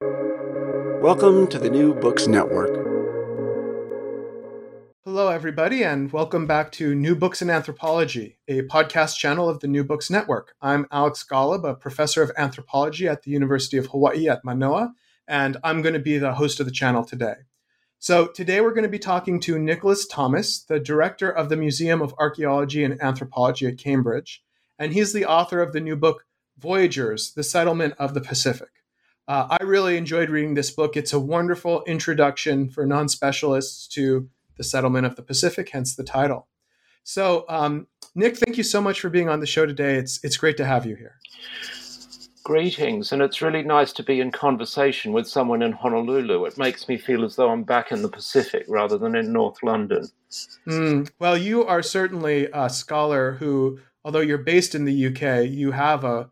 Welcome to the New Books Network. Hello, everybody, and welcome back to New Books in Anthropology, a podcast channel of the New Books Network. I'm Alex Golub, a professor of anthropology at the University of Hawaii at Manoa, and I'm going to be the host of the channel today. So, today we're going to be talking to Nicholas Thomas, the director of the Museum of Archaeology and Anthropology at Cambridge, and he's the author of the new book, Voyagers The Settlement of the Pacific. Uh, I really enjoyed reading this book. It's a wonderful introduction for non specialists to the settlement of the Pacific, hence the title. So, um, Nick, thank you so much for being on the show today. It's it's great to have you here. Greetings, and it's really nice to be in conversation with someone in Honolulu. It makes me feel as though I'm back in the Pacific rather than in North London. Mm, well, you are certainly a scholar who, although you're based in the UK, you have a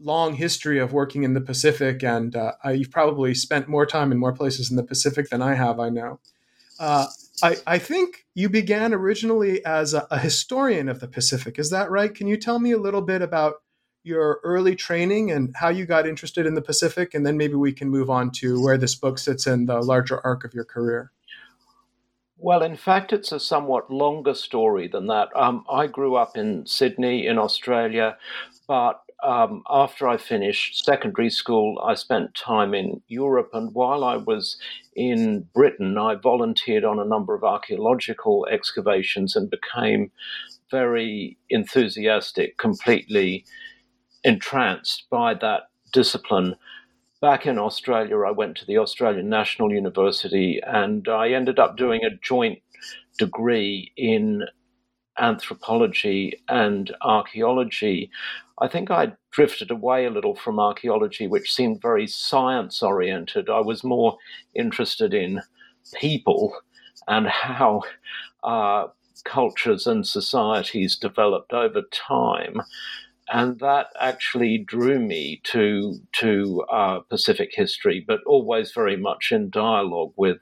long history of working in the Pacific, and uh, you've probably spent more time in more places in the Pacific than I have. I know. Uh, I, I think you began originally as a, a, historian of the Pacific. Is that right? Can you tell me a little bit about your early training and how you got interested in the Pacific? And then maybe we can move on to where this book sits in the larger arc of your career. Well, in fact, it's a somewhat longer story than that. Um, I grew up in Sydney, in Australia, but um, after I finished secondary school, I spent time in Europe. And while I was in Britain, I volunteered on a number of archaeological excavations and became very enthusiastic, completely entranced by that discipline. Back in Australia, I went to the Australian National University and I ended up doing a joint degree in anthropology and archaeology. I think I drifted away a little from archaeology, which seemed very science oriented. I was more interested in people and how uh, cultures and societies developed over time. And that actually drew me to to uh, Pacific history, but always very much in dialogue with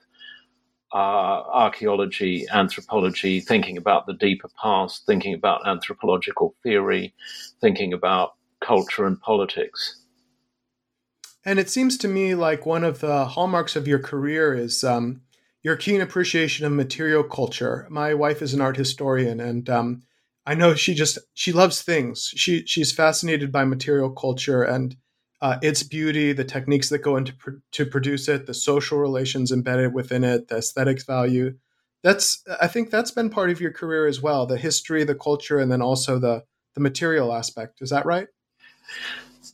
uh, archaeology, anthropology, thinking about the deeper past, thinking about anthropological theory, thinking about culture and politics. And it seems to me like one of the hallmarks of your career is um, your keen appreciation of material culture. My wife is an art historian, and um, I know she just she loves things. She she's fascinated by material culture and uh, its beauty, the techniques that go into pr- to produce it, the social relations embedded within it, the aesthetics value. That's I think that's been part of your career as well. The history, the culture, and then also the the material aspect. Is that right?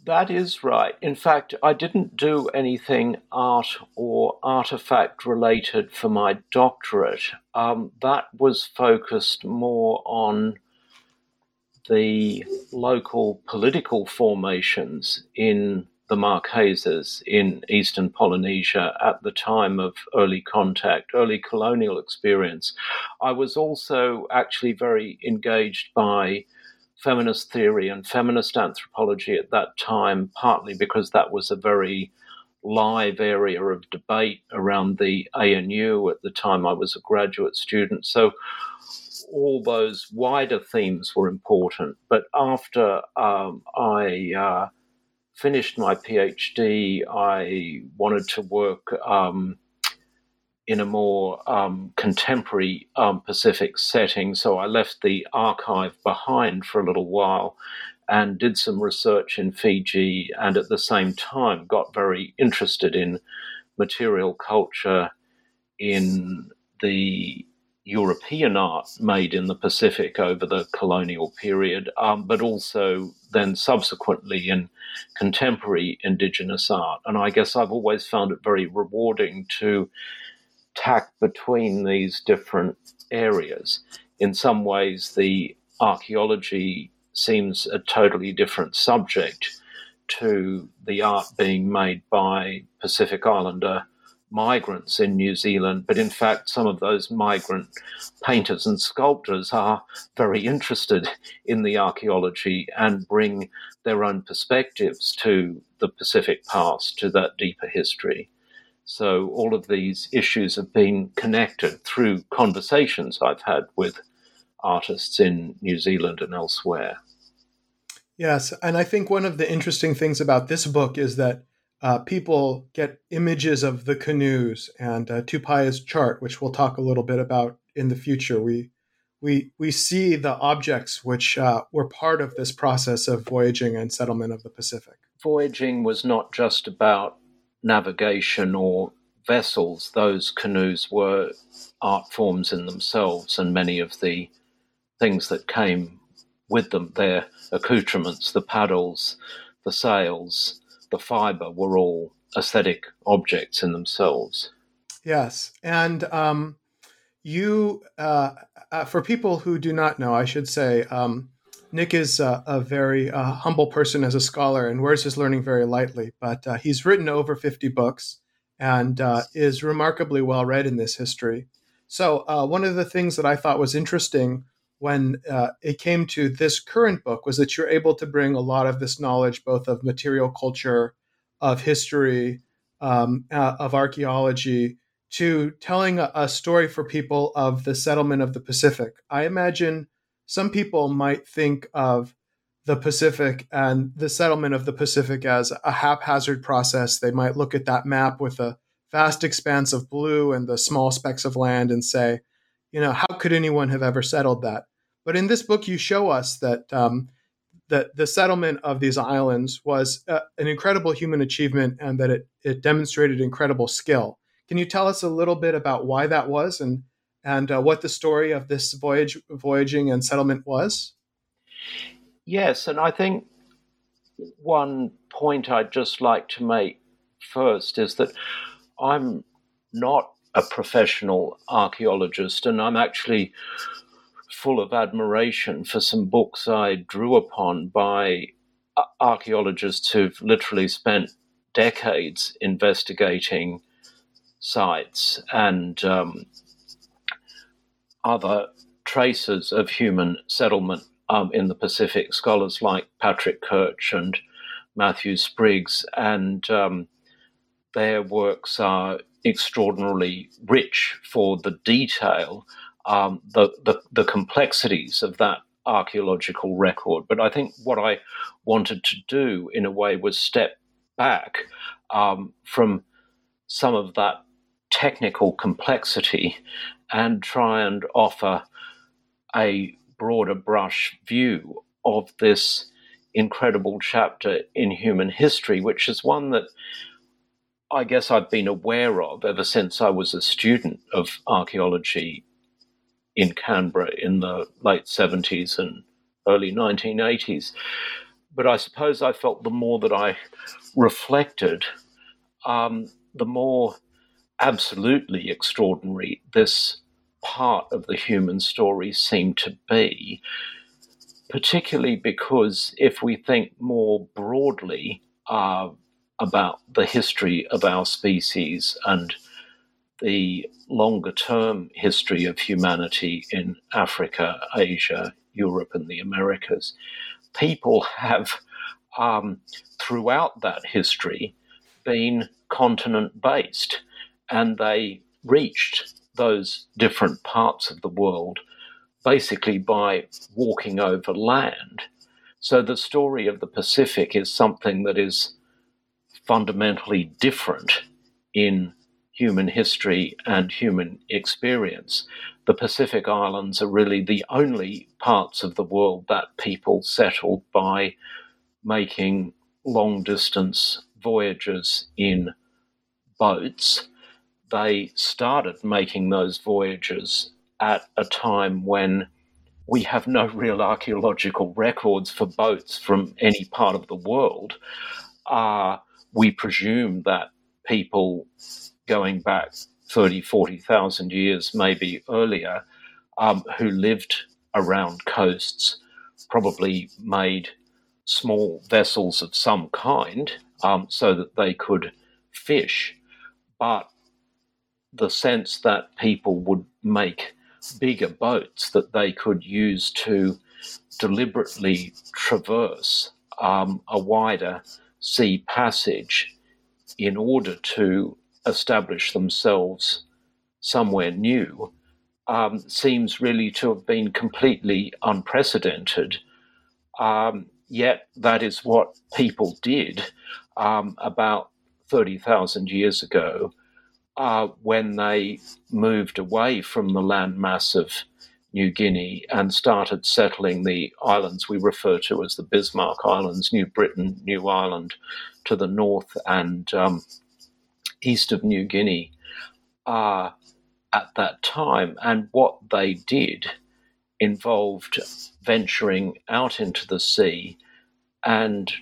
That is right. In fact, I didn't do anything art or artifact related for my doctorate. Um, that was focused more on the local political formations in the Marquesas in eastern Polynesia at the time of early contact, early colonial experience. I was also actually very engaged by feminist theory and feminist anthropology at that time, partly because that was a very live area of debate around the ANU at the time I was a graduate student. So all those wider themes were important. But after um, I uh, finished my PhD, I wanted to work um, in a more um, contemporary um, Pacific setting. So I left the archive behind for a little while and did some research in Fiji, and at the same time got very interested in material culture in the European art made in the Pacific over the colonial period, um, but also then subsequently in contemporary indigenous art. And I guess I've always found it very rewarding to tack between these different areas. In some ways, the archaeology seems a totally different subject to the art being made by Pacific Islander migrants in New Zealand, but in fact, some of those migrant painters and sculptors are very interested in the archaeology and bring their own perspectives to the Pacific past, to that deeper history. So, all of these issues have been connected through conversations I've had with artists in New Zealand and elsewhere. Yes, and I think one of the interesting things about this book is that uh, people get images of the canoes and uh, Tupaia's chart, which we'll talk a little bit about in the future. We we we see the objects which uh, were part of this process of voyaging and settlement of the Pacific. Voyaging was not just about navigation or vessels; those canoes were art forms in themselves, and many of the things that came with them, their accoutrements, the paddles, the sails, the fiber were all aesthetic objects in themselves. Yes, and um, you, uh, uh, for people who do not know, I should say, um, Nick is a, very uh, humble person as a scholar and wears his learning very lightly. But uh, he's written over fifty books and uh, is remarkably well read in this history. So one of the things that I thought was interesting when uh, it came to this current book was that you're able to bring a lot of this knowledge, both of material culture, of history, um, uh, of archaeology, to telling a, a, story for people of the settlement of the Pacific. I imagine some people might think of the Pacific and the settlement of the Pacific as a haphazard process. They might look at that map with a vast expanse of blue and the small specks of land and say, you know, how could anyone have ever settled that? But in this book, you show us that um, that the settlement of these islands was uh, an incredible human achievement and that it, it demonstrated incredible skill. Can you tell us a little bit about why that was and and uh, what the story of this voyage, voyaging and settlement was? Yes, and I think one point I'd just like to make first is that I'm not a professional archaeologist, and I'm actually full of admiration for some books I drew upon by archaeologists who've literally spent decades investigating sites and um, other traces of human settlement um, in the Pacific, scholars like Patrick Kirch and Matthew Spriggs, and um, their works are extraordinarily rich for the detail um, the, the, the complexities of that archaeological record. But I think what I wanted to do, in a way, was step back um, from some of that technical complexity and try and offer a broader brush view of this incredible chapter in human history, which is one that I guess I've been aware of ever since I was a student of archaeology in Canberra in the late 70s and early 1980s. But I suppose I felt the more that I reflected, um, the more absolutely extraordinary this part of the human story seemed to be, particularly because if we think more broadly uh, about the history of our species and the longer term history of humanity in Africa, Asia, Europe, and the Americas, people have, um, throughout that history, been continent based and they reached those different parts of the world basically by walking over land. So the story of the Pacific is something that is fundamentally different in human history and human experience. The Pacific Islands are really the only parts of the world that people settled by making long distance voyages in boats. They started making those voyages at a time when we have no real archaeological records for boats from any part of the world. Uh, we presume that people going back 30, 40,000 years, maybe earlier, um, who lived around coasts, probably made small vessels of some kind um, so that they could fish, but the sense that people would make bigger boats that they could use to deliberately traverse um, a wider sea passage in order to establish themselves somewhere new um, seems really to have been completely unprecedented. Um, yet that is what people did um, about 30,000 years ago uh, when they moved away from the landmass of New Guinea and started settling the islands we refer to as the Bismarck Islands, New Britain, New Ireland, to the north and um, east of New Guinea uh, at that time. And what they did involved venturing out into the sea and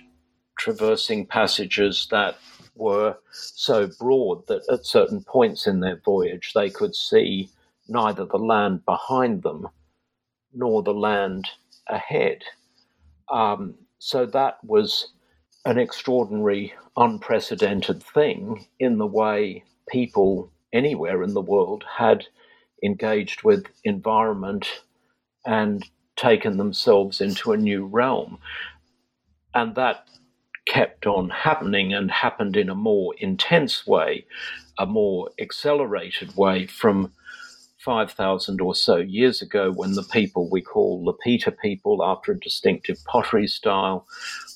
traversing passages that were so broad that at certain points in their voyage they could see neither the land behind them nor the land ahead. Um, so that was an extraordinary, unprecedented thing in the way people anywhere in the world had engaged with environment and taken themselves into a new realm. And that kept on happening and happened in a more intense way, a more accelerated way from 5,000 or so years ago when the people we call Lapita people, after a distinctive pottery style,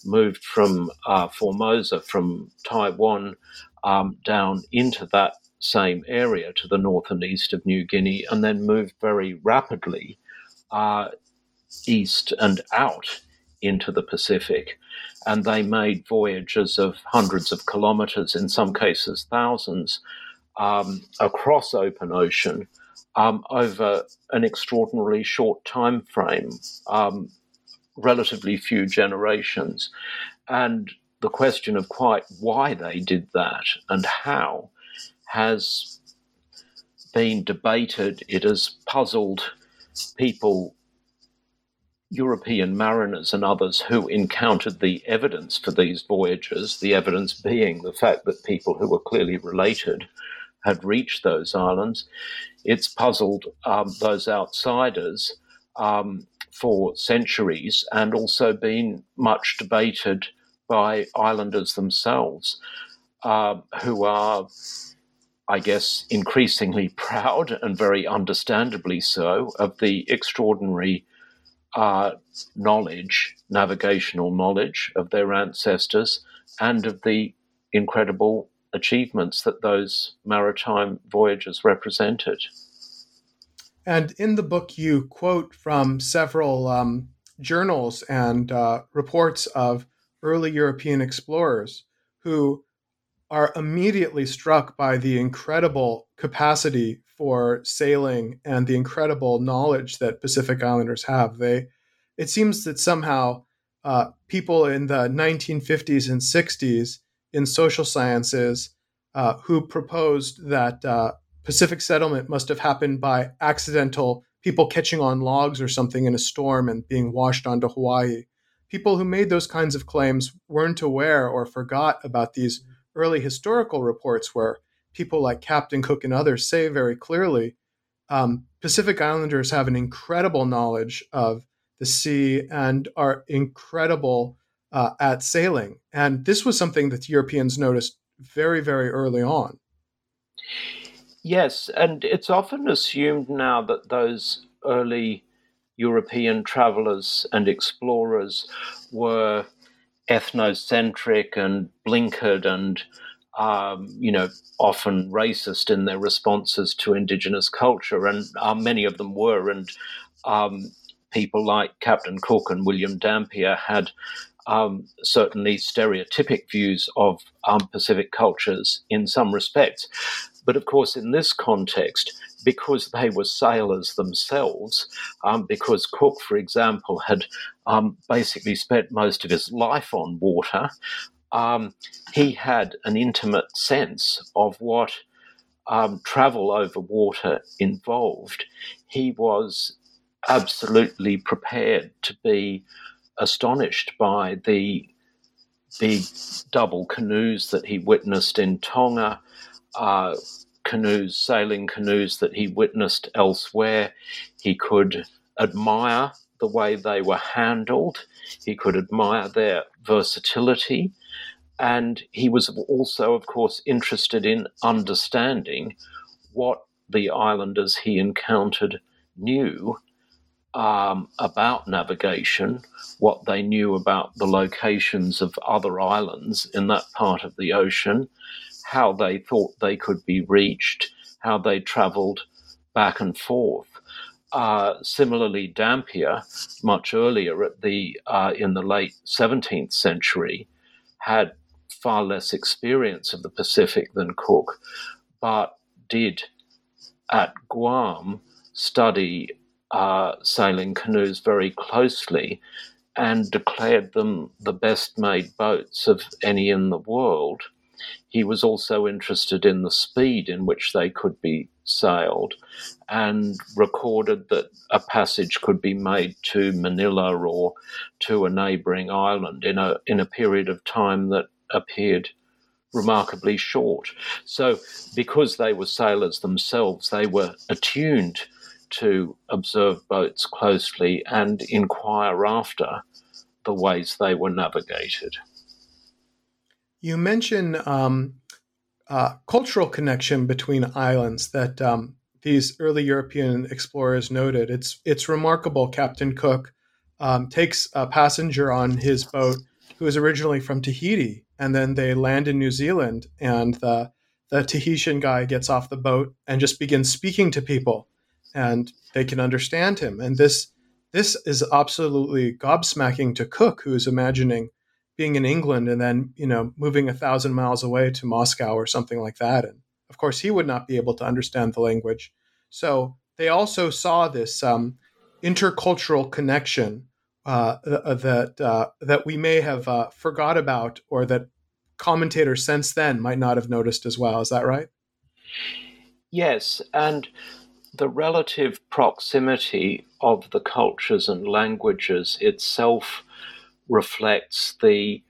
moved from uh, Formosa, from Taiwan, um, down into that same area to the north and east of New Guinea, and then moved very rapidly uh, east and out into the Pacific. And they made voyages of hundreds of kilometers, in some cases thousands, um, across open ocean um, over an extraordinarily short time frame, um, relatively few generations. And the question of quite why they did that and how has been debated. It has puzzled people, European mariners and others who encountered the evidence for these voyages, the evidence being the fact that people who were clearly related had reached those islands. It's puzzled um, those outsiders um, for centuries and also been much debated by islanders themselves, uh, who are, I guess, increasingly proud and very understandably so of the extraordinary uh, knowledge, navigational knowledge of their ancestors, and of the incredible achievements that those maritime voyages represented. And in the book, you quote from several um, journals and uh, reports of early European explorers who are immediately struck by the incredible capacity for sailing and the incredible knowledge that Pacific Islanders have. They, it seems that somehow uh, people in the 1950s and 60s in social sciences uh, who proposed that uh, Pacific settlement must have happened by accidental people catching on logs or something in a storm and being washed onto Hawaii. People who made those kinds of claims weren't aware or forgot about these early historical reports where people like Captain Cook and others say very clearly um, Pacific Islanders have an incredible knowledge of the sea and are incredible uh, at sailing. And this was something that Europeans noticed very, very early on. Yes, and it's often assumed now that those early European travelers and explorers were ethnocentric and blinkered and um, you know, often racist in their responses to indigenous culture, and uh, many of them were. And um, people like Captain Cook and William Dampier had um, certainly stereotypic views of um, Pacific cultures in some respects. But of course, in this context, because they were sailors themselves, um, because Cook, for example, had um, basically spent most of his life on water, um, he had an intimate sense of what um, travel over water involved. He was absolutely prepared to be astonished by the big double canoes that he witnessed in Tonga, uh, canoes, sailing canoes that he witnessed elsewhere. He could admire the way they were handled, he could admire their versatility, and he was also, of course, interested in understanding what the islanders he encountered knew um, about navigation, what they knew about the locations of other islands in that part of the ocean, how they thought they could be reached, how they traveled back and forth. Uh, similarly, Dampier, much earlier at the uh, in the late 17th century, had far less experience of the Pacific than Cook, but did at Guam study uh, sailing canoes very closely and declared them the best made boats of any in the world. He was also interested in the speed in which they could be sailed and recorded that a passage could be made to Manila or to a neighboring island in a, in a period of time that appeared remarkably short. So, because they were sailors themselves, they were attuned to observe boats closely and inquire after the ways they were navigated. You mention um, uh, cultural connection between islands that um, these early European explorers noted. It's it's remarkable. Captain Cook um, takes a passenger on his boat who is originally from Tahiti, and then they land in New Zealand, and the the Tahitian guy gets off the boat and just begins speaking to people, and they can understand him. And this this is absolutely gobsmacking to Cook, who is imagining being in England and then you know moving a thousand miles away to Moscow or something like that. And of course, he would not be able to understand the language. So they also saw this um, intercultural connection uh, that uh, that we may have uh, forgot about, or that commentators since then might not have noticed as well. Is that right? Yes, and the relative proximity of the cultures and languages itself reflects the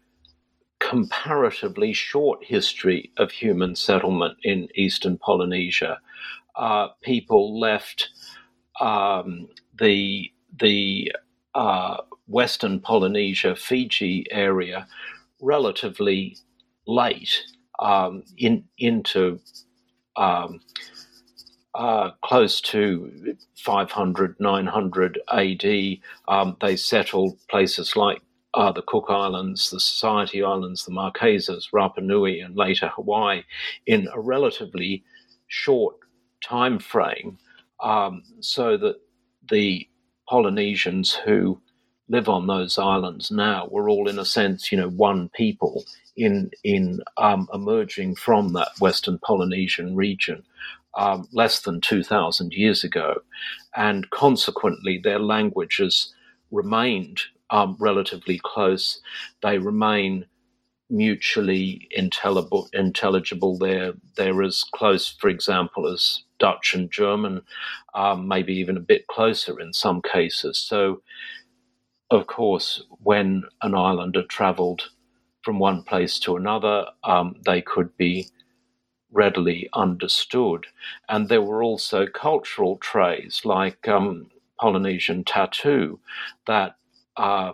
comparatively short history of human settlement in eastern Polynesia. Uh, people left um, the the uh, western Polynesia, Fiji area relatively late um, in into um, uh, close to 500, 900 AD. Um, they settled places like uh, the Cook Islands, the Society Islands, the Marquesas, Rapa Nui, and later Hawaii in a relatively short time frame, um, so that the Polynesians who live on those islands now were all, in a sense, you know, one people in in um, emerging from that Western Polynesian region. Um, less than 2,000 years ago, and consequently, their languages remained um, relatively close. They remain mutually intelligible. Intelligible. They're they're as close, for example, as Dutch and German, um, maybe even a bit closer in some cases. So, of course, when an islander travelled from one place to another, um, they could be readily understood. And there were also cultural traits like um, Polynesian tattoo that uh,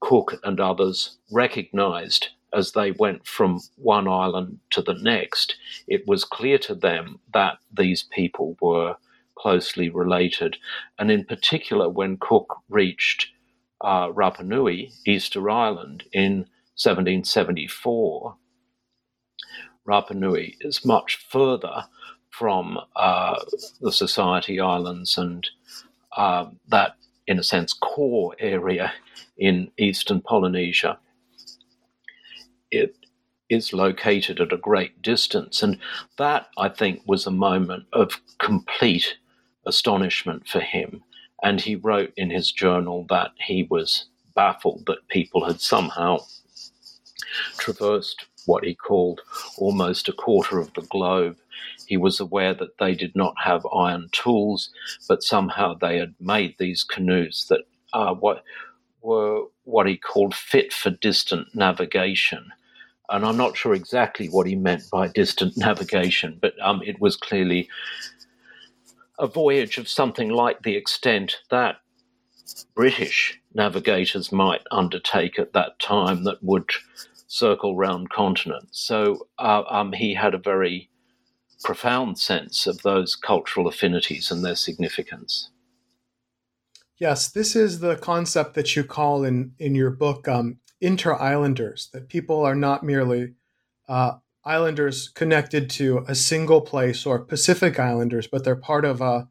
Cook and others recognized as they went from one island to the next. It was clear to them that these people were closely related. And in particular, when Cook reached uh, Rapa Nui, Easter Island, in 1774, Rapa Nui is much further from uh, the Society Islands and uh, that in a sense, core area in eastern Polynesia. It is located at a great distance, and that, I think, was a moment of complete astonishment for him. And he wrote in his journal that he was baffled that people had somehow traversed what he called almost a quarter of the globe he was aware that they did not have iron tools, but somehow they had made these canoes that what were what he called fit for distant navigation. And I'm not sure exactly what he meant by distant navigation, but um, it was clearly a voyage of something like the extent that British navigators might undertake at that time that would circle round continents. So uh, um, he had a very profound sense of those cultural affinities and their significance. Yes, this is the concept that you call in in your book um, inter-islanders. That people are not merely uh, islanders connected to a single place or Pacific Islanders, but they're part of a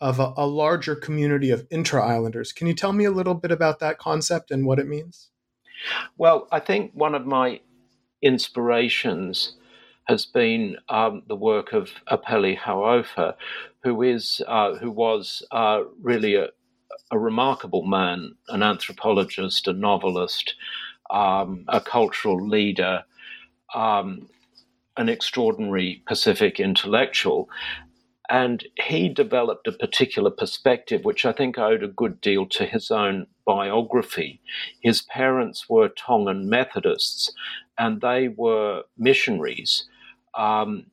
of a, a larger community of intra islanders. Can you tell me a little bit about that concept and what it means? Well, I think one of my inspirations has been um, the work of Epeli Hau'ofa, who is uh, who was uh, really a, a remarkable man, an anthropologist, a novelist, um, a cultural leader, um, an extraordinary Pacific intellectual. And he developed a particular perspective, which I think owed a good deal to his own biography. His parents were Tongan Methodists, and they were missionaries, um,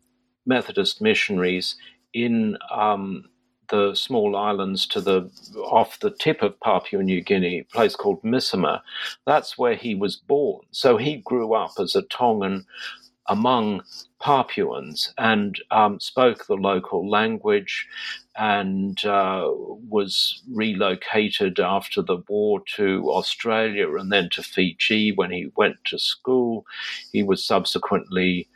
Methodist missionaries in um, the small islands to the off the tip of Papua New Guinea, a place called Misima. That's where he was born. So he grew up as a Tongan among Papuans and um, spoke the local language and uh, was relocated after the war to Australia and then to Fiji when he went to school. He was subsequently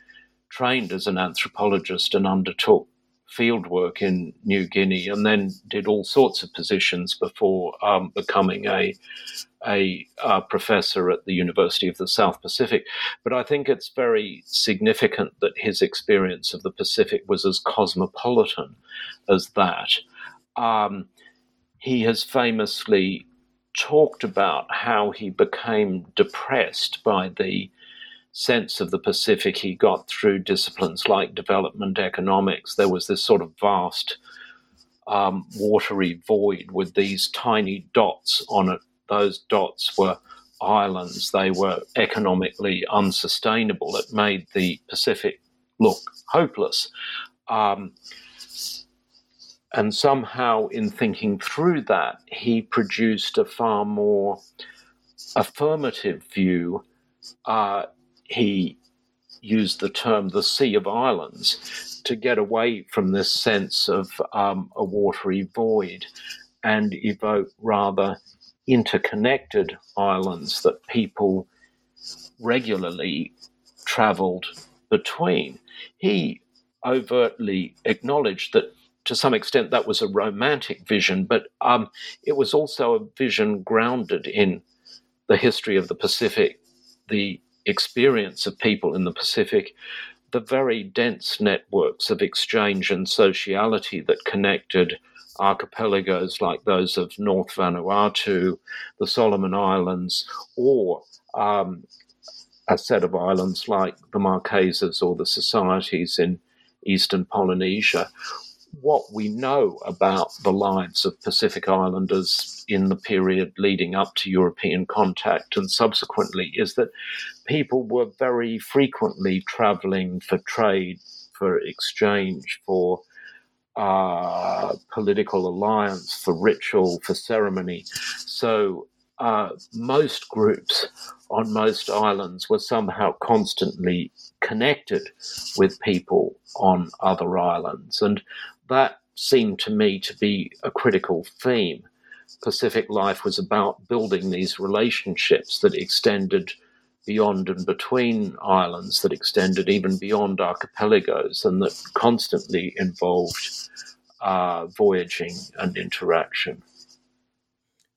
trained as an anthropologist and undertook fieldwork in New Guinea, and then did all sorts of positions before um, becoming a a uh, professor at the University of the South Pacific. But I think it's very significant that his experience of the Pacific was as cosmopolitan as that. Um, he has famously talked about how he became depressed by the sense of the Pacific he got through disciplines like development economics. There was this sort of vast um, watery void with these tiny dots on it. Those dots were islands, they were economically unsustainable. It made the Pacific look hopeless. Um, and somehow, in thinking through that, he produced a far more affirmative view uh, he used the term the Sea of Islands to get away from this sense of um, a watery void and evoke rather interconnected islands that people regularly traveled between. He overtly acknowledged that to some extent that was a romantic vision, but um, it was also a vision grounded in the history of the Pacific, the experience of people in the Pacific, the very dense networks of exchange and sociality that connected archipelagos like those of North Vanuatu, the Solomon Islands, or um, a set of islands like the Marquesas or the societies in eastern Polynesia, what we know about the lives of Pacific Islanders in the period leading up to European contact and subsequently is that people were very frequently traveling for trade, for exchange, for uh, political alliance, for ritual, for ceremony. So uh, most groups on most islands were somehow constantly connected with people on other islands. And that seemed to me to be a critical theme. Pacific life was about building these relationships that extended beyond and between islands, that extended even beyond archipelagos, and that constantly involved uh, voyaging and interaction.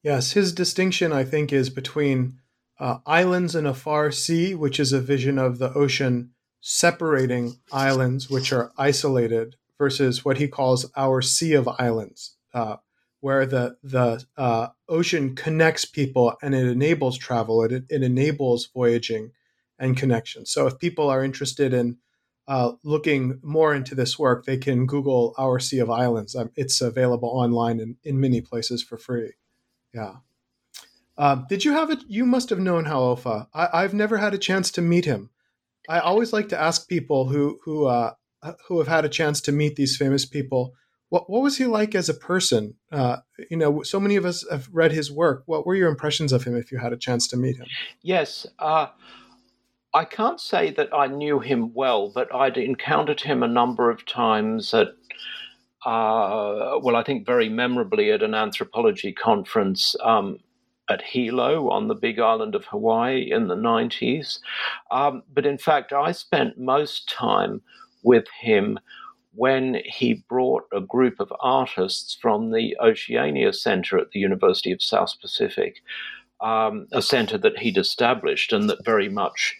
Yes, his distinction, I think, is between uh, islands in a far sea, which is a vision of the ocean separating islands which are isolated versus what he calls our sea of islands, uh, where the the uh, ocean connects people and it enables travel. It, it enables voyaging and connection. So if people are interested in uh, looking more into this work, they can Google Our Sea of Islands. Um, it's available online in, in many places for free. Yeah. Uh, did you have it? You must have known Hau'ofa. I, have never had a chance to meet him. I always like to ask people who who uh, who have had a chance to meet these famous people. What what was he like as a person? Uh, you know, so many of us have read his work. What were your impressions of him if you had a chance to meet him? Yes. Uh, I can't say that I knew him well, but I'd encountered him a number of times at uh, well, I think very memorably at an anthropology conference um, at Hilo on the big island of Hawaii in the 90s. Um, but in fact, I spent most time with him when he brought a group of artists from the Oceania Center at the University of South Pacific, um, a center that he'd established and that very much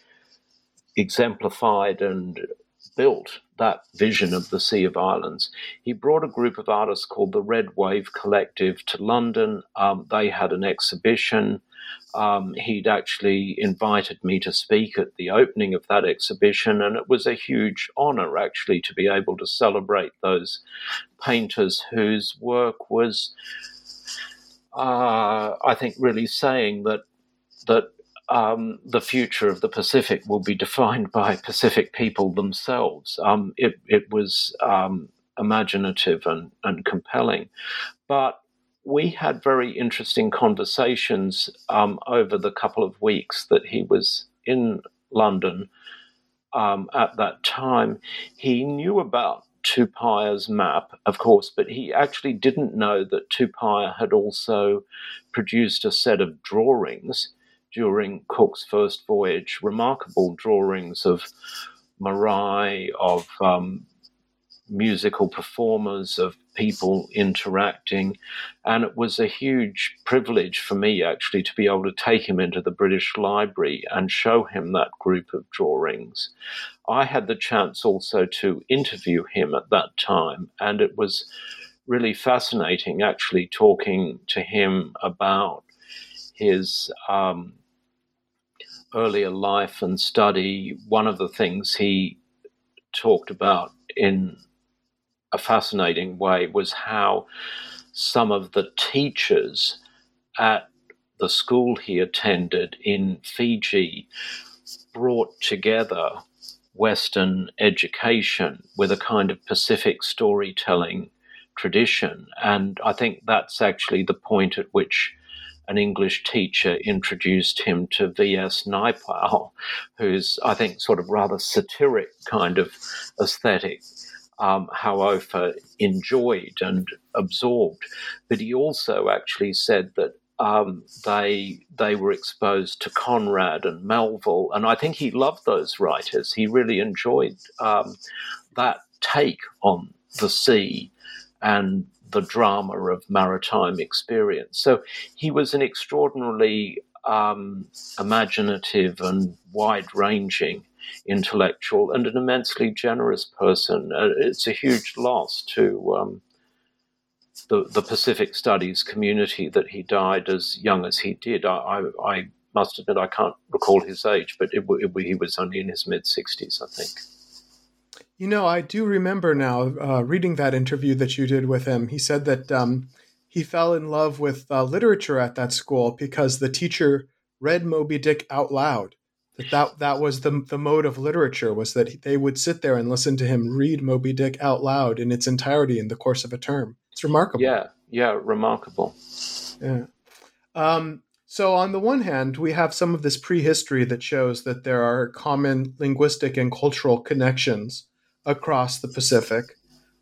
exemplified and built that vision of the Sea of Islands. He brought a group of artists called the Red Wave Collective to London. Um, they had an exhibition. Um, he'd actually invited me to speak at the opening of that exhibition, and it was a huge honor actually to be able to celebrate those painters whose work was, uh, I think, really saying that that um, the future of the Pacific will be defined by Pacific people themselves. Um, it, it, was um, imaginative and, and, compelling. But we had very interesting conversations um, over the couple of weeks that he was in London um, at that time. He knew about Tupaia's map, of course, but he actually didn't know that Tupaya had also produced a set of drawings during Cook's first voyage, remarkable drawings of marae, of um, musical performers, of people interacting. And it was a huge privilege for me actually to be able to take him into the British Library and show him that group of drawings. I had the chance also to interview him at that time, and it was really fascinating actually talking to him about his um, earlier life and study, one of the things he talked about in a fascinating way was how some of the teachers at the school he attended in Fiji brought together Western education with a kind of Pacific storytelling tradition. And I think that's actually the point at which an English teacher introduced him to V.S. Naipaul, who's, I think, sort of rather satiric kind of aesthetic. Um, Hau'ofa enjoyed and absorbed, but he also actually said that um, they they were exposed to Conrad and Melville, and I think he loved those writers. He really enjoyed um, that take on the sea and the drama of maritime experience. So he was an extraordinarily um, imaginative and wide ranging intellectual and an immensely generous person. Uh, it's a huge loss to um, the, the Pacific Studies community that he died as young as he did. I, I, I must admit I can't recall his age, but it, it, he was only in his mid 60s, I think. You know, I do remember now uh, reading that interview that you did with him. He said that um, he fell in love with uh, literature at that school because the teacher read Moby Dick out loud. That that, that was the, the mode of literature was that they would sit there and listen to him read Moby Dick out loud in its entirety in the course of a term. It's remarkable. Yeah, yeah, remarkable. Yeah. Um, so, on the one hand, we have some of this prehistory that shows that there are common linguistic and cultural connections across the Pacific.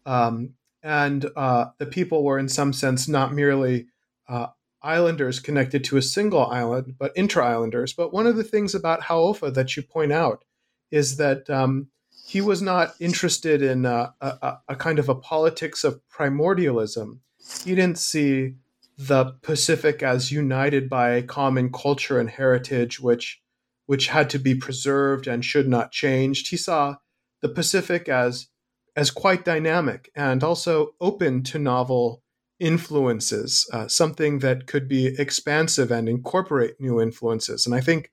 Um, and uh, the people were, in some sense, not merely uh, islanders connected to a single island, but inter islanders. But one of the things about Hau'ofa that you point out is that um, he was not interested in a, a, a, kind of a politics of primordialism. He didn't see the Pacific as united by a common culture and heritage, which which had to be preserved and should not changed. He saw the Pacific as as quite dynamic and also open to novel influences, uh, something that could be expansive and incorporate new influences. And I think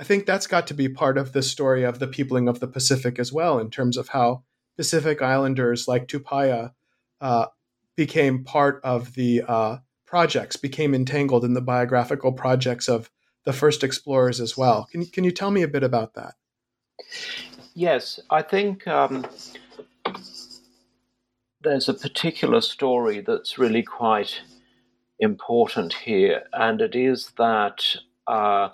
I think that's got to be part of the story of the peopling of the Pacific as well, in terms of how Pacific Islanders like Tupaia uh, became part of the uh, projects became entangled in the biographical projects of the first explorers as well. Can, can you tell me a bit about that? Yes, I think um, there's a particular story that's really quite important here, and it is that uh,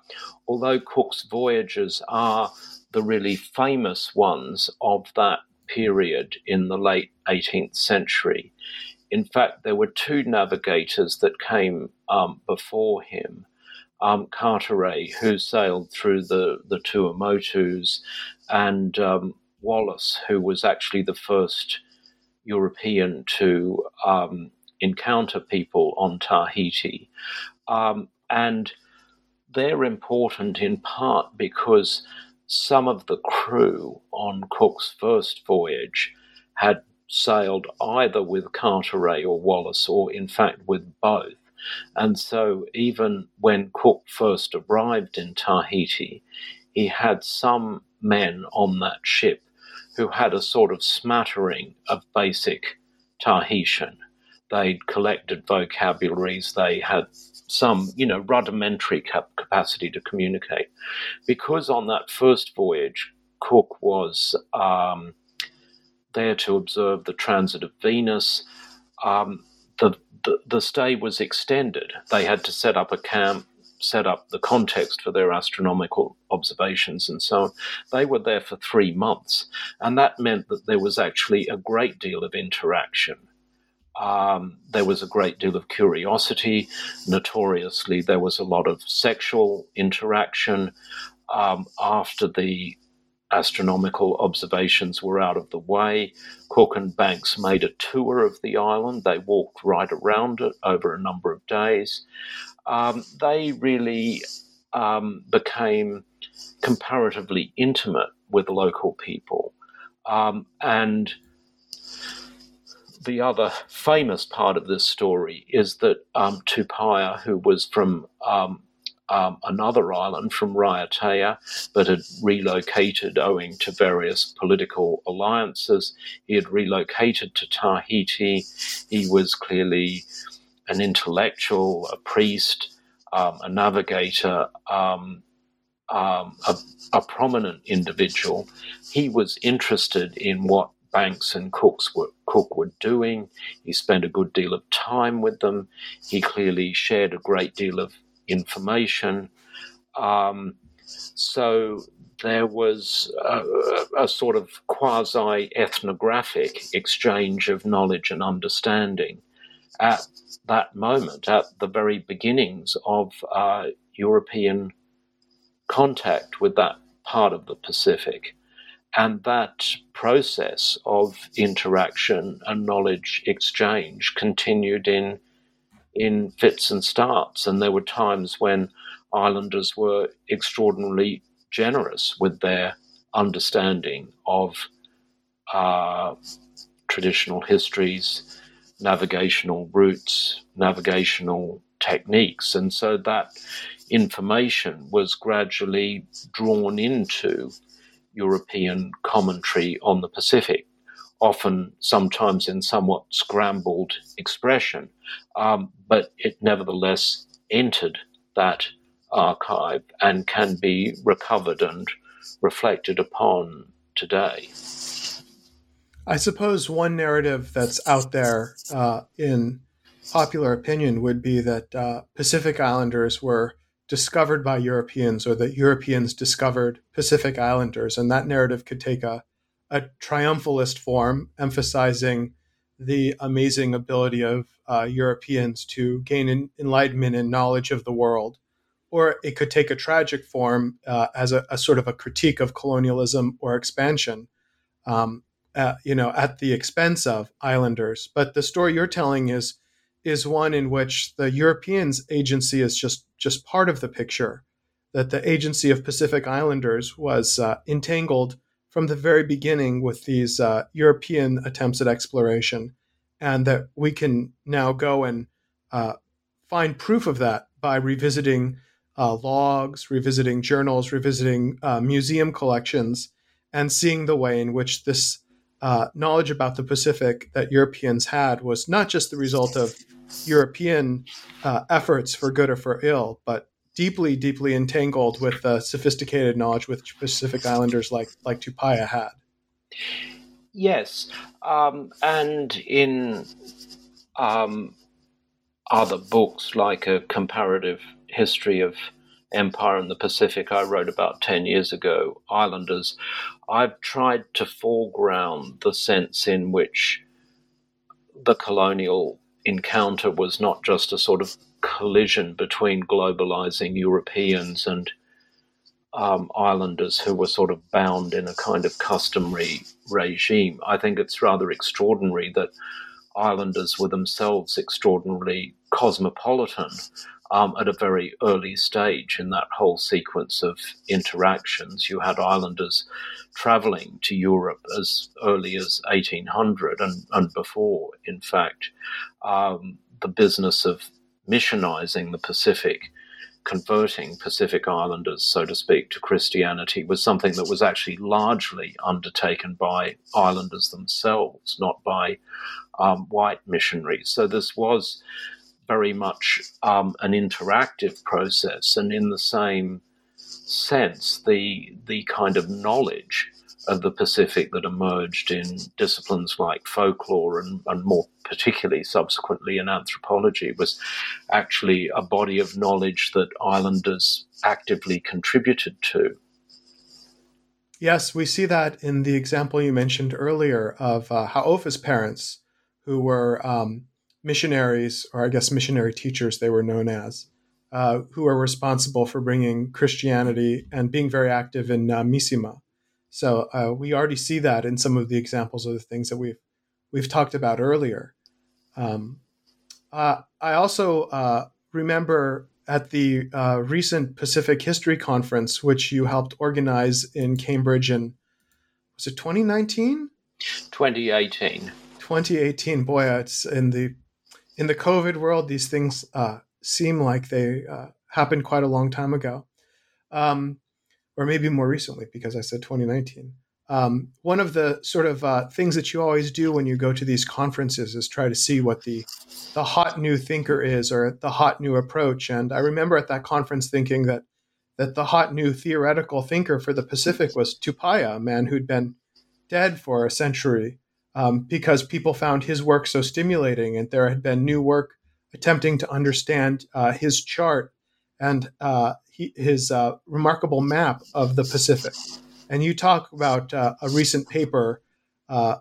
although Cook's voyages are the really famous ones of that period in the late 18th century, in fact, there were two navigators that came um, before him. Um, Carteret, who sailed through the, the Tuamotus, and um, Wallis, who was actually the first European to um, encounter people on Tahiti. Um, and they're important in part because some of the crew on Cook's first voyage had sailed either with Carteret or Wallis, or in fact with both. And so, even when Cook first arrived in Tahiti, he had some men on that ship who had a sort of smattering of basic Tahitian. They'd collected vocabularies, they had some, you know, rudimentary cap- capacity to communicate. Because on that first voyage, Cook was um, there to observe the transit of Venus. Um, the, the, the stay was extended. They had to set up a camp, set up the context for their astronomical observations, and so on. They were there for three months, and that meant that there was actually a great deal of interaction. Um, there was a great deal of curiosity. Notoriously, there was a lot of sexual interaction. Um, after the astronomical observations were out of the way, Cook and Banks made a tour of the island. They walked right around it over a number of days. Um, they really um, became comparatively intimate with local people. Um, and the other famous part of this story is that um, Tupaia, who was from um, um, another island from Raiatea, but had relocated owing to various political alliances. He had relocated to Tahiti. He was clearly an intellectual, a priest, um, a navigator, um, um a, a prominent individual. He was interested in what Banks and Cooks were, Cook were doing. He spent a good deal of time with them. He clearly shared a great deal of information. Um, so there was a, a sort of quasi ethnographic exchange of knowledge and understanding at that moment, at the very beginnings of uh, European contact with that part of the Pacific. And that process of interaction and knowledge exchange continued in in fits and starts. And there were times when islanders were extraordinarily generous with their understanding of uh, traditional histories, navigational routes, navigational techniques. And so that information was gradually drawn into European commentary on the Pacific often sometimes in somewhat scrambled expression, um, but it nevertheless entered that archive and can be recovered and reflected upon today. I suppose one narrative that's out there uh, in popular opinion would be that uh, Pacific Islanders were discovered by Europeans or that Europeans discovered Pacific Islanders. And that narrative could take a a triumphalist form, emphasizing the amazing ability of uh, Europeans to gain enlightenment and knowledge of the world. Or it could take a tragic form uh, as a, a, sort of a critique of colonialism or expansion, um, uh, you know, at the expense of islanders. But the story you're telling is is one in which the Europeans' agency is just just part of the picture. That the agency of Pacific Islanders was uh, entangled from the very beginning with these uh, European attempts at exploration, and that we can now go and uh, find proof of that by revisiting uh, logs, revisiting journals, revisiting uh, museum collections, and seeing the way in which this uh, knowledge about the Pacific that Europeans had was not just the result of European uh, efforts for good or for ill, but deeply, deeply entangled with the sophisticated knowledge which Pacific Islanders like like Tupaia had. Yes, um, and in um, other books like a comparative history of empire in the Pacific I wrote about 10 years ago, Islanders, I've tried to foreground the sense in which the colonial encounter was not just a sort of collision between globalizing Europeans and um, islanders who were sort of bound in a kind of customary regime. I think it's rather extraordinary that islanders were themselves extraordinarily cosmopolitan um, at a very early stage in that whole sequence of interactions. You had islanders traveling to Europe as early as 1800 and, and before, in fact. Um, the business of missionizing the Pacific, converting Pacific Islanders, so to speak, to Christianity was something that was actually largely undertaken by islanders themselves, not by um, white missionaries. So this was very much um, an interactive process, and in the same sense, the the kind of knowledge of the Pacific that emerged in disciplines like folklore and, and more particularly subsequently in anthropology was actually a body of knowledge that islanders actively contributed to. Yes, we see that in the example you mentioned earlier of uh, Hau'ofa's parents, who were um, missionaries, or I guess missionary teachers, they were known as, uh, who are responsible for bringing Christianity and being very active in uh, Misima. So uh, we already see that in some of the examples of the things that we've we've talked about earlier. Um, uh, I also uh, remember at the uh, recent Pacific History Conference, which you helped organize in Cambridge in was it 2019? 2018. 2018. Boy, it's in the in the COVID world, these things uh, seem like they uh, happened quite a long time ago, um, or maybe more recently, because I said 2019. Um, one of the sort of uh, things that you always do when you go to these conferences is try to see what the the hot new thinker is or the hot new approach. And I remember at that conference thinking that that the hot new theoretical thinker for the Pacific was Tupaia, a man who'd been dead for a century, um, because people found his work so stimulating, and there had been new work attempting to understand uh, his chart and uh, he, his uh, remarkable map of the Pacific. And you talk about uh, a recent paper uh,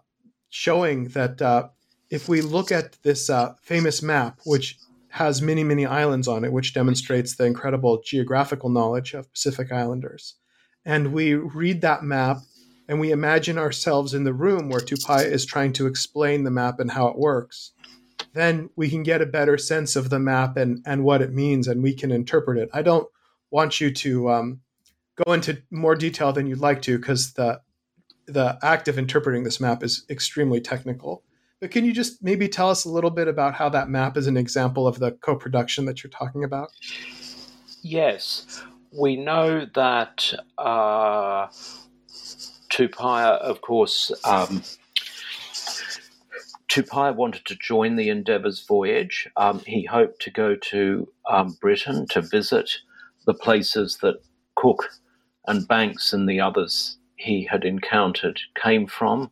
showing that uh, if we look at this famous map, which has many, many islands on it, which demonstrates the incredible geographical knowledge of Pacific Islanders, and we read that map and we imagine ourselves in the room where Tupaia is trying to explain the map and how it works, then we can get a better sense of the map and, and what it means and we can interpret it. I don't want you to um, go into more detail than you'd like to because the the act of interpreting this map is extremely technical. But can you just maybe tell us a little bit about how that map is an example of the co-production that you're talking about? Yes, we know that uh, Tupaia, of course, um, Tupaia wanted to join the Endeavour's voyage. Um, he hoped to go to um, Britain to visit the places that Cook and Banks and the others he had encountered came from.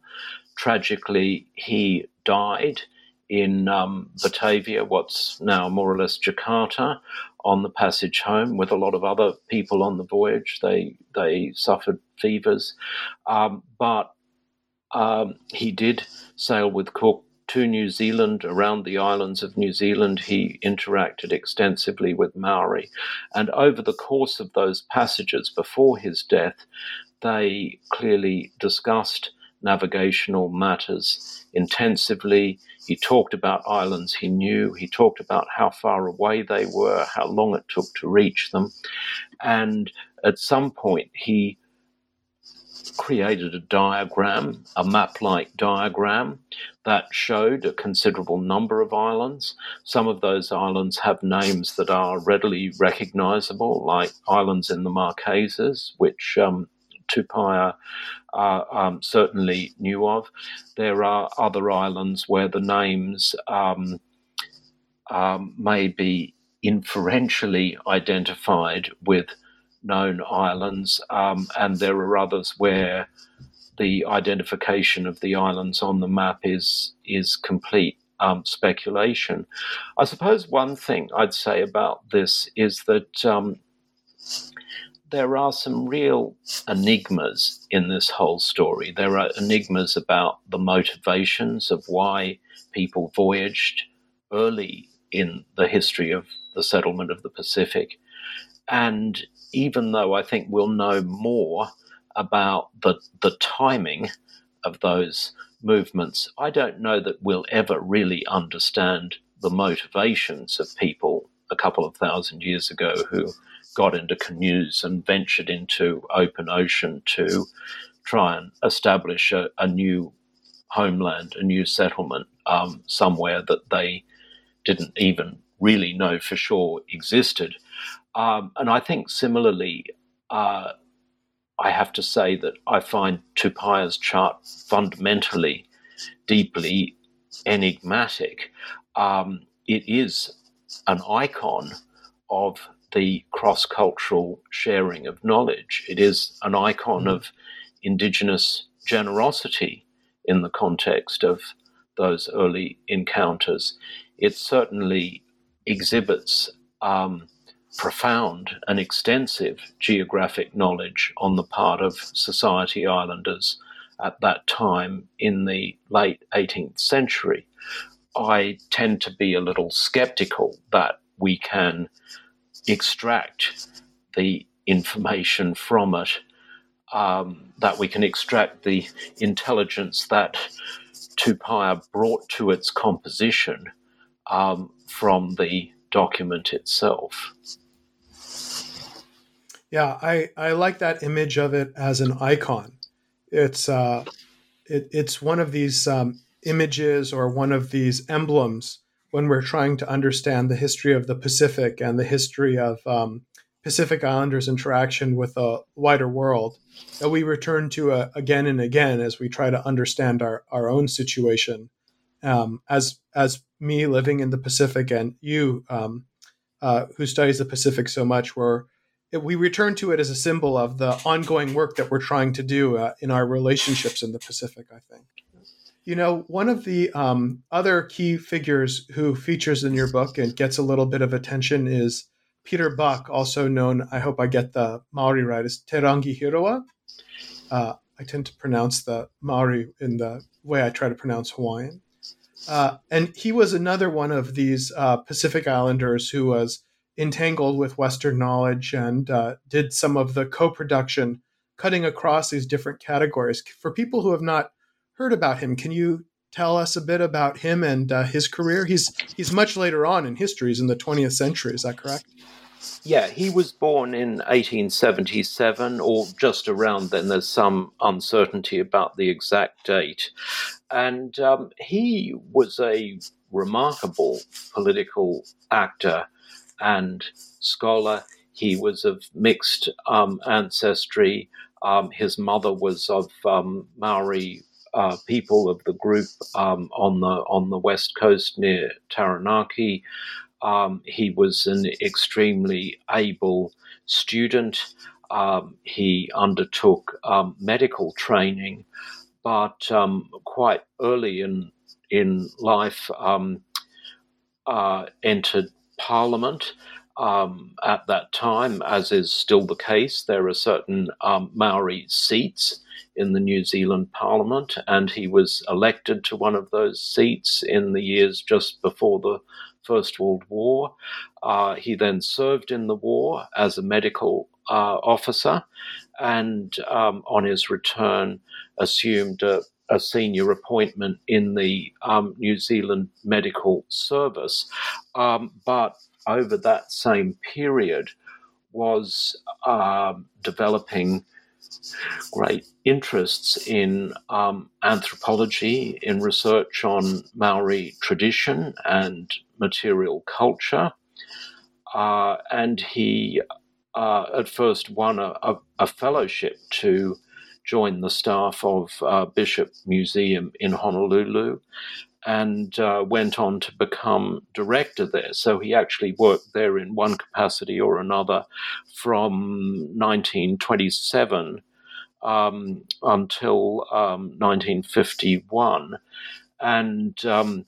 Tragically, he died in um, Batavia, what's now more or less Jakarta, on the passage home with a lot of other people on the voyage. They they suffered fevers, um, but um, he did sail with Cook to New Zealand, around the islands of New Zealand. He interacted extensively with Maori, and over the course of those passages before his death, they clearly discussed navigational matters intensively. He talked about islands he knew. He talked about how far away they were, how long it took to reach them. And at some point, he created a diagram, a map like diagram, that showed a considerable number of islands. Some of those islands have names that are readily recognizable, like islands in the Marquesas, which um, Tupaia uh, um, certainly knew of. There are other islands where the names um, um, may be inferentially identified with known islands, um, and there are others where the identification of the islands on the map is is complete um, speculation. I suppose one thing I'd say about this is that um, there are some real enigmas in this whole story. There are enigmas about the motivations of why people voyaged early in the history of the settlement of the Pacific. And even though I think we'll know more about the, the timing of those movements, I don't know that we'll ever really understand the motivations of people a couple of thousand years ago who got into canoes and ventured into open ocean to try and establish a, a new homeland, a new settlement um, somewhere that they didn't even really know for sure existed. Um, and I think similarly, uh, I have to say that I find Tupaia's chart fundamentally, deeply enigmatic. Um, it is an icon of the cross cultural sharing of knowledge. It is an icon mm. of indigenous generosity in the context of those early encounters. It certainly exhibits um, profound and extensive geographic knowledge on the part of Society Islanders at that time in the late 18th century. I tend to be a little skeptical that we can extract the information from it, um, that we can extract the intelligence that Tupaia brought to its composition um, from the document itself. Yeah, I, I like that image of it as an icon. It's uh, it, it's one of these um, images or one of these emblems when we're trying to understand the history of the Pacific and the history of um, Pacific Islanders' interaction with the wider world that we return to uh, again and again as we try to understand our, our own situation. Um, as as me living in the Pacific and you um, uh, who studies the Pacific so much, where we return to it as a symbol of the ongoing work that we're trying to do uh, in our relationships in the Pacific. I think. You know, one of the um, other key figures who features in your book and gets a little bit of attention is Peter Buck, also known, I hope I get the Maori right, as Te Rangi Hiroa. Uh, I tend to pronounce the Maori in the way I try to pronounce Hawaiian. Uh, and he was another one of these uh, Pacific Islanders who was entangled with Western knowledge and uh, did some of the co production, cutting across these different categories. For people who have not heard about him. Can you tell us a bit about him and uh, his career? He's he's much later on in history. He's in the 20th century. Is that correct? Yeah, he was born in 1877 or just around then. There's some uncertainty about the exact date. And um, he was a remarkable political actor and scholar. He was of mixed um, ancestry. Um, his mother was of um, Maori uh, people of the group um, on the on the west coast near Taranaki. Um, he was an extremely able student. Um, he undertook um, medical training, but um, quite early in in life um, uh, entered Parliament. Um, at that time, as is still the case, there are certain um, Maori seats in the New Zealand Parliament, and he was elected to one of those seats in the years just before the First World War. Uh, he then served in the war as a medical uh, officer, and um, on his return, assumed a, a senior appointment in the um, New Zealand Medical Service. Um, but over that same period, was um, developing great interests in um, anthropology, in research on Maori tradition and material culture. Uh, and he uh, at first won a, a, a, fellowship to join the staff of uh, Bishop Museum in Honolulu. And uh, went on to become director there. So he actually worked there in one capacity or another from 1927 um, until um, 1951. And um,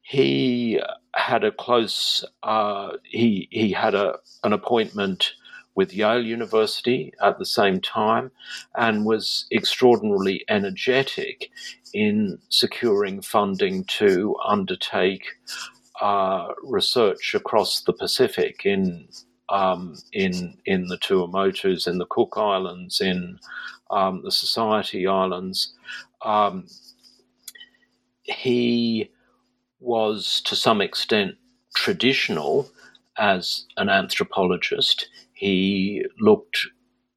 he had a close, uh, he, he had a, an appointment with Yale University at the same time and was extraordinarily energetic in securing funding to undertake uh, research across the Pacific in um, in in the Tuamotus, in the Cook Islands, in um, the Society Islands. Um, he was to some extent traditional as an anthropologist. He looked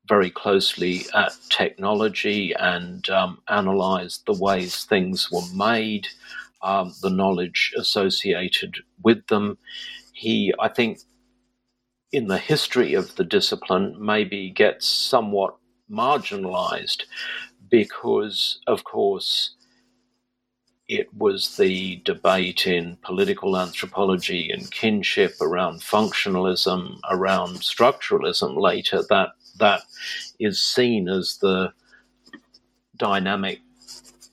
very closely at technology and um, analyzed the ways things were made, um, the knowledge associated with them. He, I think, in the history of the discipline, maybe gets somewhat marginalized because, of course, it was the debate in political anthropology and kinship around functionalism, around structuralism later that that is seen as the dynamic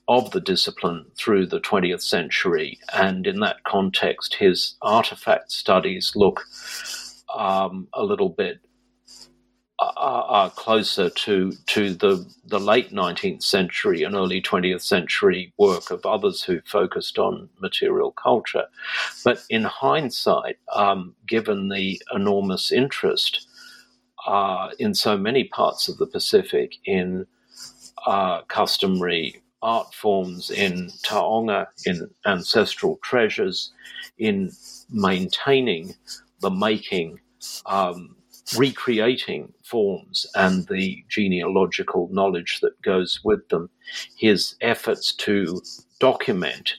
of the discipline through the 20th century. And in that context, his artifact studies look um, a little bit are, closer to to the the late 19th century and early 20th century work of others who focused on material culture. But in hindsight, um, given the enormous interest uh, in so many parts of the Pacific in uh, customary art forms, in taonga, in ancestral treasures, in maintaining the making. Um, recreating forms and the genealogical knowledge that goes with them, his efforts to document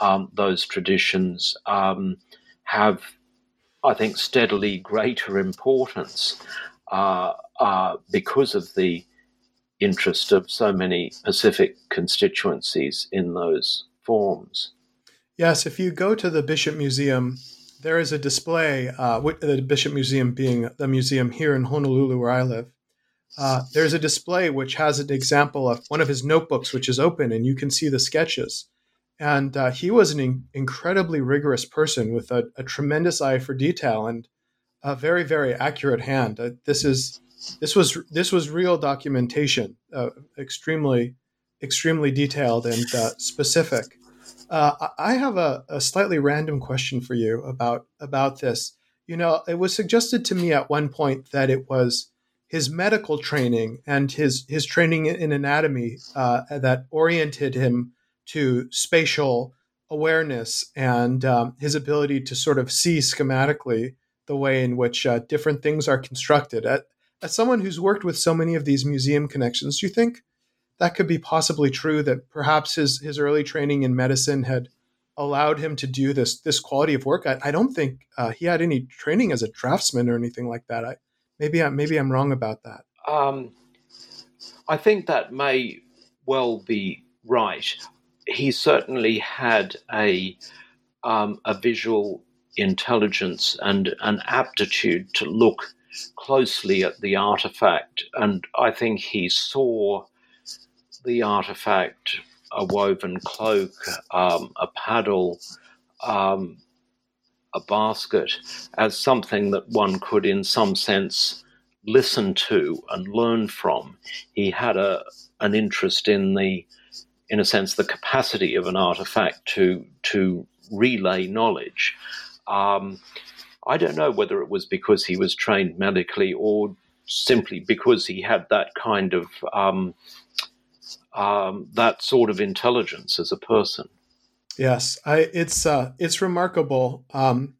um, those traditions um, have, I think, steadily greater importance uh, uh, because of the interest of so many Pacific constituencies in those forms. Yes, if you go to the Bishop Museum there is a display, uh, the Bishop Museum being the museum here in Honolulu where I live. Uh, there's a display which has an example of one of his notebooks, which is open, and you can see the sketches. And uh, he was an in- incredibly rigorous person with a, a, tremendous eye for detail and a very, very accurate hand. Uh, this is this was this was real documentation, uh, extremely, extremely detailed and uh, specific. Uh, I have a, a, slightly random question for you about about this. You know, it was suggested to me at one point that it was his medical training and his his training in anatomy uh, that oriented him to spatial awareness and um, his ability to sort of see schematically the way in which uh, different things are constructed. At, as someone who's worked with so many of these museum connections, do you think that could be possibly true that perhaps his his early training in medicine had allowed him to do this this quality of work. I, I don't think uh, he had any training as a draftsman or anything like that. I maybe I, maybe I'm wrong about that. Um, I think that may well be right. He certainly had a um, a visual intelligence and an aptitude to look closely at the artifact, and I think he saw the artifact, a woven cloak, um, a paddle, um, a basket, as something that one could, in some sense, listen to and learn from. He had a an interest in the, in a sense, the capacity of an artifact to to relay knowledge. Um, I don't know whether it was because he was trained medically or simply because he had that kind of um, um, that sort of intelligence as a person. Yes, I, it's uh, it's remarkable um,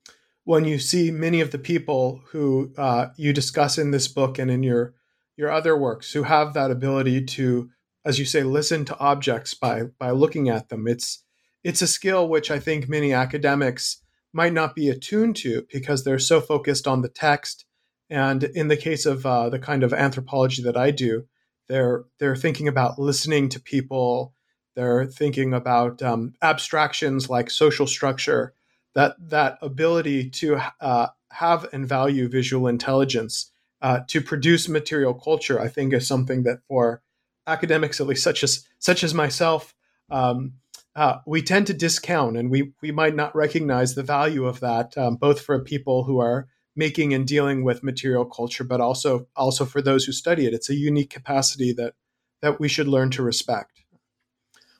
when you see many of the people who uh, you discuss in this book and in your your other works who have that ability to, as you say, listen to objects by by looking at them. It's it's a skill which I think many academics might not be attuned to because they're so focused on the text. And in the case of uh, the kind of anthropology that I do, they're they're thinking about listening to people. They're thinking about um, abstractions like social structure, that that ability to uh, have and value visual intelligence uh, to produce material culture. I think is something that for academics, at least such as such as myself, um, uh, we tend to discount, and we we might not recognize the value of that, um, both for people who are making and dealing with material culture, but also also for those who study it. It's a unique capacity that that we should learn to respect.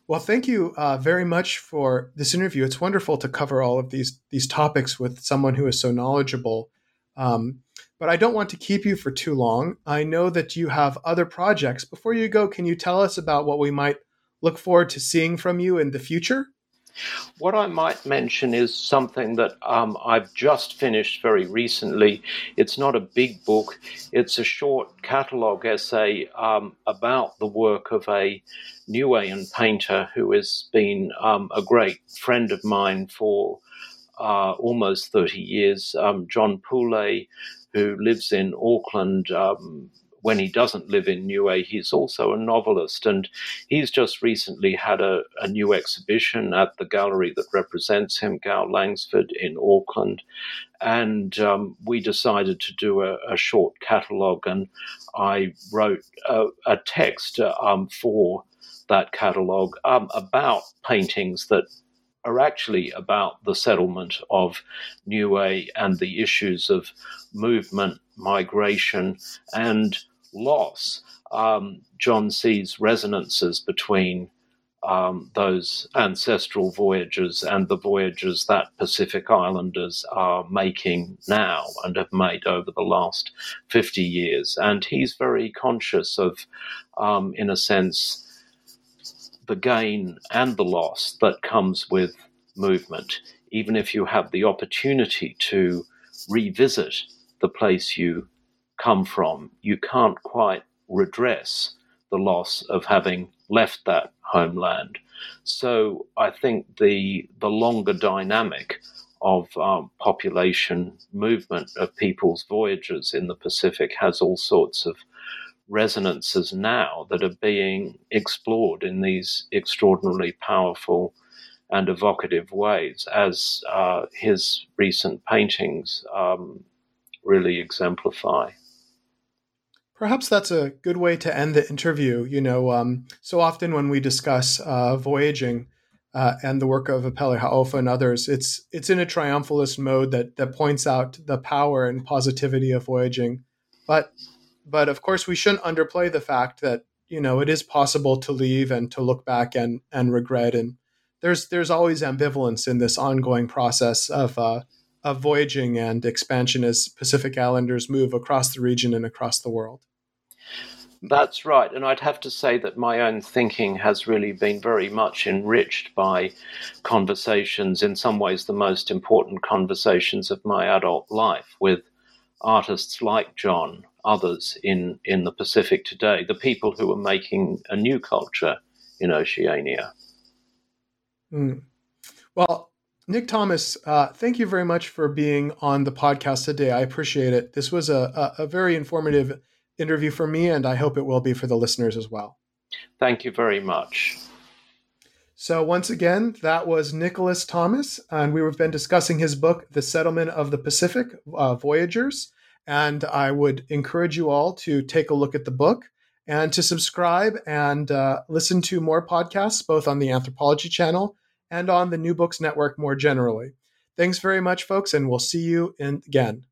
Well, thank you uh, very much for this interview. It's wonderful to cover all of these these topics with someone who is so knowledgeable. Um, but I don't want to keep you for too long. I know that you have other projects. Before you go, can you tell us about what we might look forward to seeing from you in the future? What I might mention is something that um, I've just finished very recently. It's not a big book, it's a short catalogue essay um, about the work of a Niuean painter who has been um, a great friend of mine for uh, almost 30 years, um, John Pule, who lives in Auckland um, when he doesn't live in Niue, he's also a novelist. And he's just recently had a, a new exhibition at the gallery that represents him, Gow Langsford, in Auckland. And um, we decided to do a, a short catalogue, and I wrote a, a text um, for that catalogue um, about paintings that are actually about the settlement of Niue and the issues of movement, migration, and loss, um, John sees resonances between um, those ancestral voyages and the voyages that Pacific Islanders are making now and have made over the last 50 years. And he's very conscious of, um, in a sense, the gain and the loss that comes with movement, even if you have the opportunity to revisit the place you come from, you can't quite redress the loss of having left that homeland. So I think the the longer dynamic of um, population movement of people's voyages in the Pacific has all sorts of resonances now that are being explored in these extraordinarily powerful and evocative ways, as uh, his recent paintings um, really exemplify. Perhaps that's a good way to end the interview. You know, um, so often when we discuss uh, voyaging uh, and the work of Epeli Hau'ofa and others, it's it's in a triumphalist mode that that points out the power and positivity of voyaging. But but of course, we shouldn't underplay the fact that you know it is possible to leave and to look back and and regret. And there's there's always ambivalence in this ongoing process of uh, of voyaging and expansion as Pacific Islanders move across the region and across the world. That's right. And I'd have to say that my own thinking has really been very much enriched by conversations, in some ways, the most important conversations of my adult life with artists like John, others in, in the Pacific today, the people who are making a new culture in Oceania. Mm. Well, Nick Thomas, uh, thank you very much for being on the podcast today. I appreciate it. This was a, a, a very informative interview for me, and I hope it will be for the listeners as well. Thank you very much. So, once again, that was Nicholas Thomas, and we've been discussing his book, The Settlement of the Pacific uh, Voyagers. And I would encourage you all to take a look at the book and to subscribe and uh, listen to more podcasts, both on the Anthropology channel and on the New Books Network more generally. Thanks very much, folks, and we'll see you in, again.